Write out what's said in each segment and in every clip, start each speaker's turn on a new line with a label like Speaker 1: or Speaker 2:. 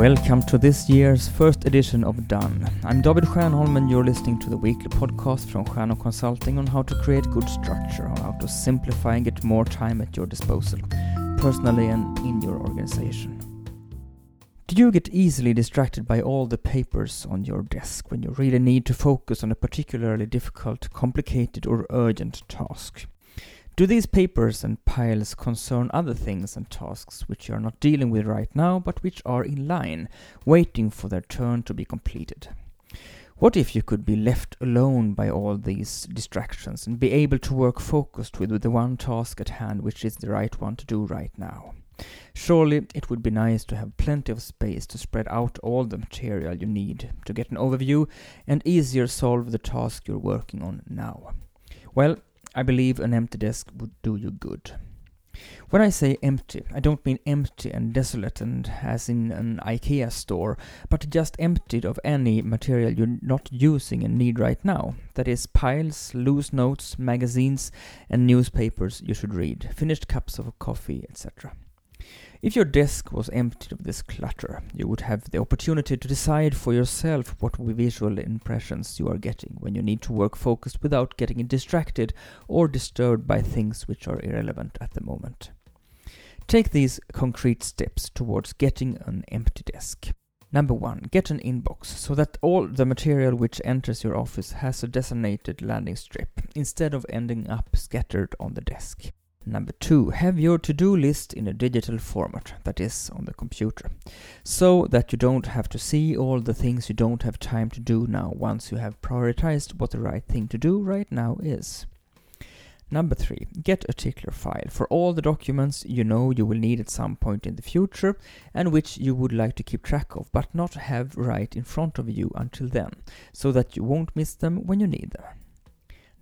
Speaker 1: Welcome to this year's first edition of Done. I'm David Stjernholm and you're listening to the weekly podcast from Stjernholm Consulting on how to create good structure, on how to simplify and get more time at your disposal, personally and in your organization. Do you get easily distracted by all the papers on your desk when you really need to focus on a particularly difficult, complicated, or urgent task? Do these papers and piles concern other things and tasks which you are not dealing with right now, but which are in line, waiting for their turn to be completed? What if you could be left alone by all these distractions and be able to work focused with the one task at hand which is the right one to do right now? Surely it would be nice to have plenty of space to spread out all the material you need to get an overview and easier solve the task you're working on now. Well, I believe an empty desk would do you good. When I say empty, I don't mean empty and desolate and as in an IKEA store, but just emptied of any material you're not using and need right now. That is, piles, loose notes, magazines, and newspapers you should read, finished cups of coffee, etc. If your desk was emptied of this clutter, you would have the opportunity to decide for yourself what visual impressions you are getting when you need to work focused without getting distracted or disturbed by things which are irrelevant at the moment. Take these concrete steps towards getting an empty desk. Number one, get an inbox so that all the material which enters your office has a designated landing strip instead of ending up scattered on the desk. Number two, have your to-do list in a digital format, that is, on the computer, so that you don't have to see all the things you don't have time to do now once you have prioritized what the right thing to do right now is. Number three, get a tickler file for all the documents you know you will need at some point in the future and which you would like to keep track of but not have right in front of you until then, so that you won't miss them when you need them.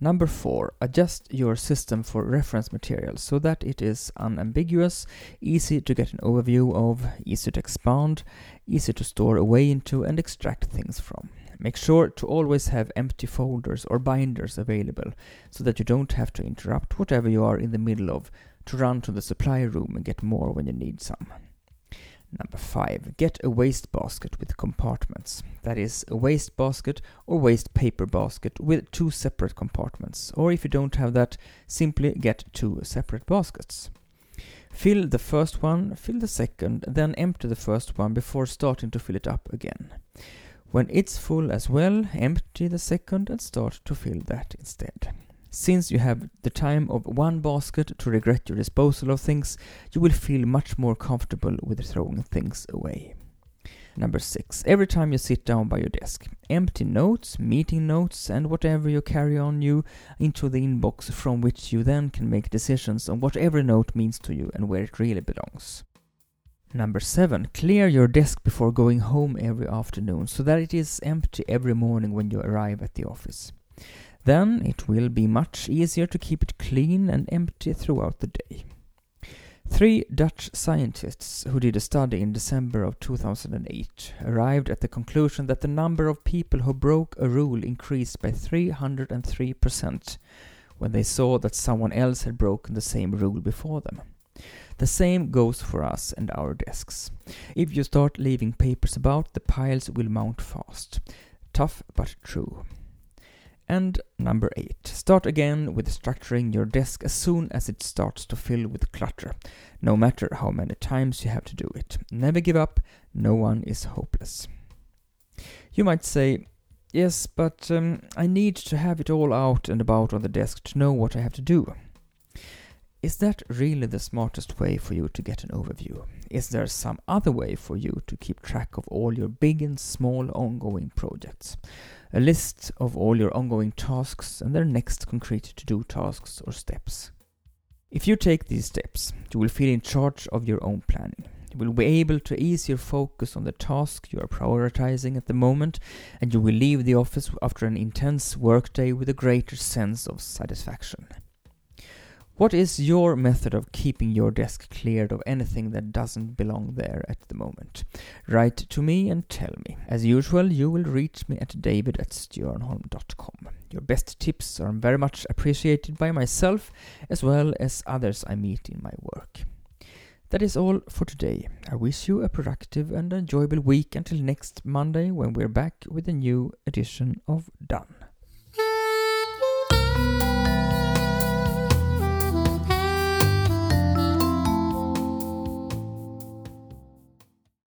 Speaker 1: Number four, adjust your system for reference materials so that it is unambiguous, easy to get an overview of, easy to expand, easy to store away into and extract things from. Make sure to always have empty folders or binders available so that you don't have to interrupt whatever you are in the middle of to run to the supply room and get more when you need some. Number five, get a waste basket with compartments. That is, a waste basket or waste paper basket with two separate compartments. Or if you don't have that, simply get two separate baskets. Fill the first one, fill the second, then empty the first one before starting to fill it up again. When it's full as well, empty the second and start to fill that instead. Since you have the time of one basket to regret your disposal of things, you will feel much more comfortable with throwing things away. Number six, every time you sit down by your desk, empty notes, meeting notes, and whatever you carry on you into the inbox from which you then can make decisions on what every note means to you and where it really belongs. Number seven, clear your desk before going home every afternoon so that it is empty every morning when you arrive at the office. Then it will be much easier to keep it clean and empty throughout the day. Three Dutch scientists who did a study in December of 2008 arrived at the conclusion that the number of people who broke a rule increased by 303% when they saw that someone else had broken the same rule before them. The same goes for us and our desks. If you start leaving papers about, the piles will mount fast. Tough but true. And number eight, start again with structuring your desk as soon as it starts to fill with clutter, no matter how many times you have to do it. Never give up, no one is hopeless. You might say, Yes, but um, I need to have it all out and about on the desk to know what I have to do. Is that really the smartest way for you to get an overview? Is there some other way for you to keep track of all your big and small ongoing projects? A list of all your ongoing tasks and their next concrete to do tasks or steps. If you take these steps, you will feel in charge of your own planning. You will be able to ease your focus on the task you are prioritizing at the moment, and you will leave the office after an intense workday with a greater sense of satisfaction. What is your method of keeping your desk cleared of anything that doesn't belong there at the moment? Write to me and tell me. As usual, you will reach me at david at stjernholm.com. Your best tips are very much appreciated by myself as well as others I meet in my work. That is all for today. I wish you a productive and enjoyable week until next Monday when we're back with a new edition of Done.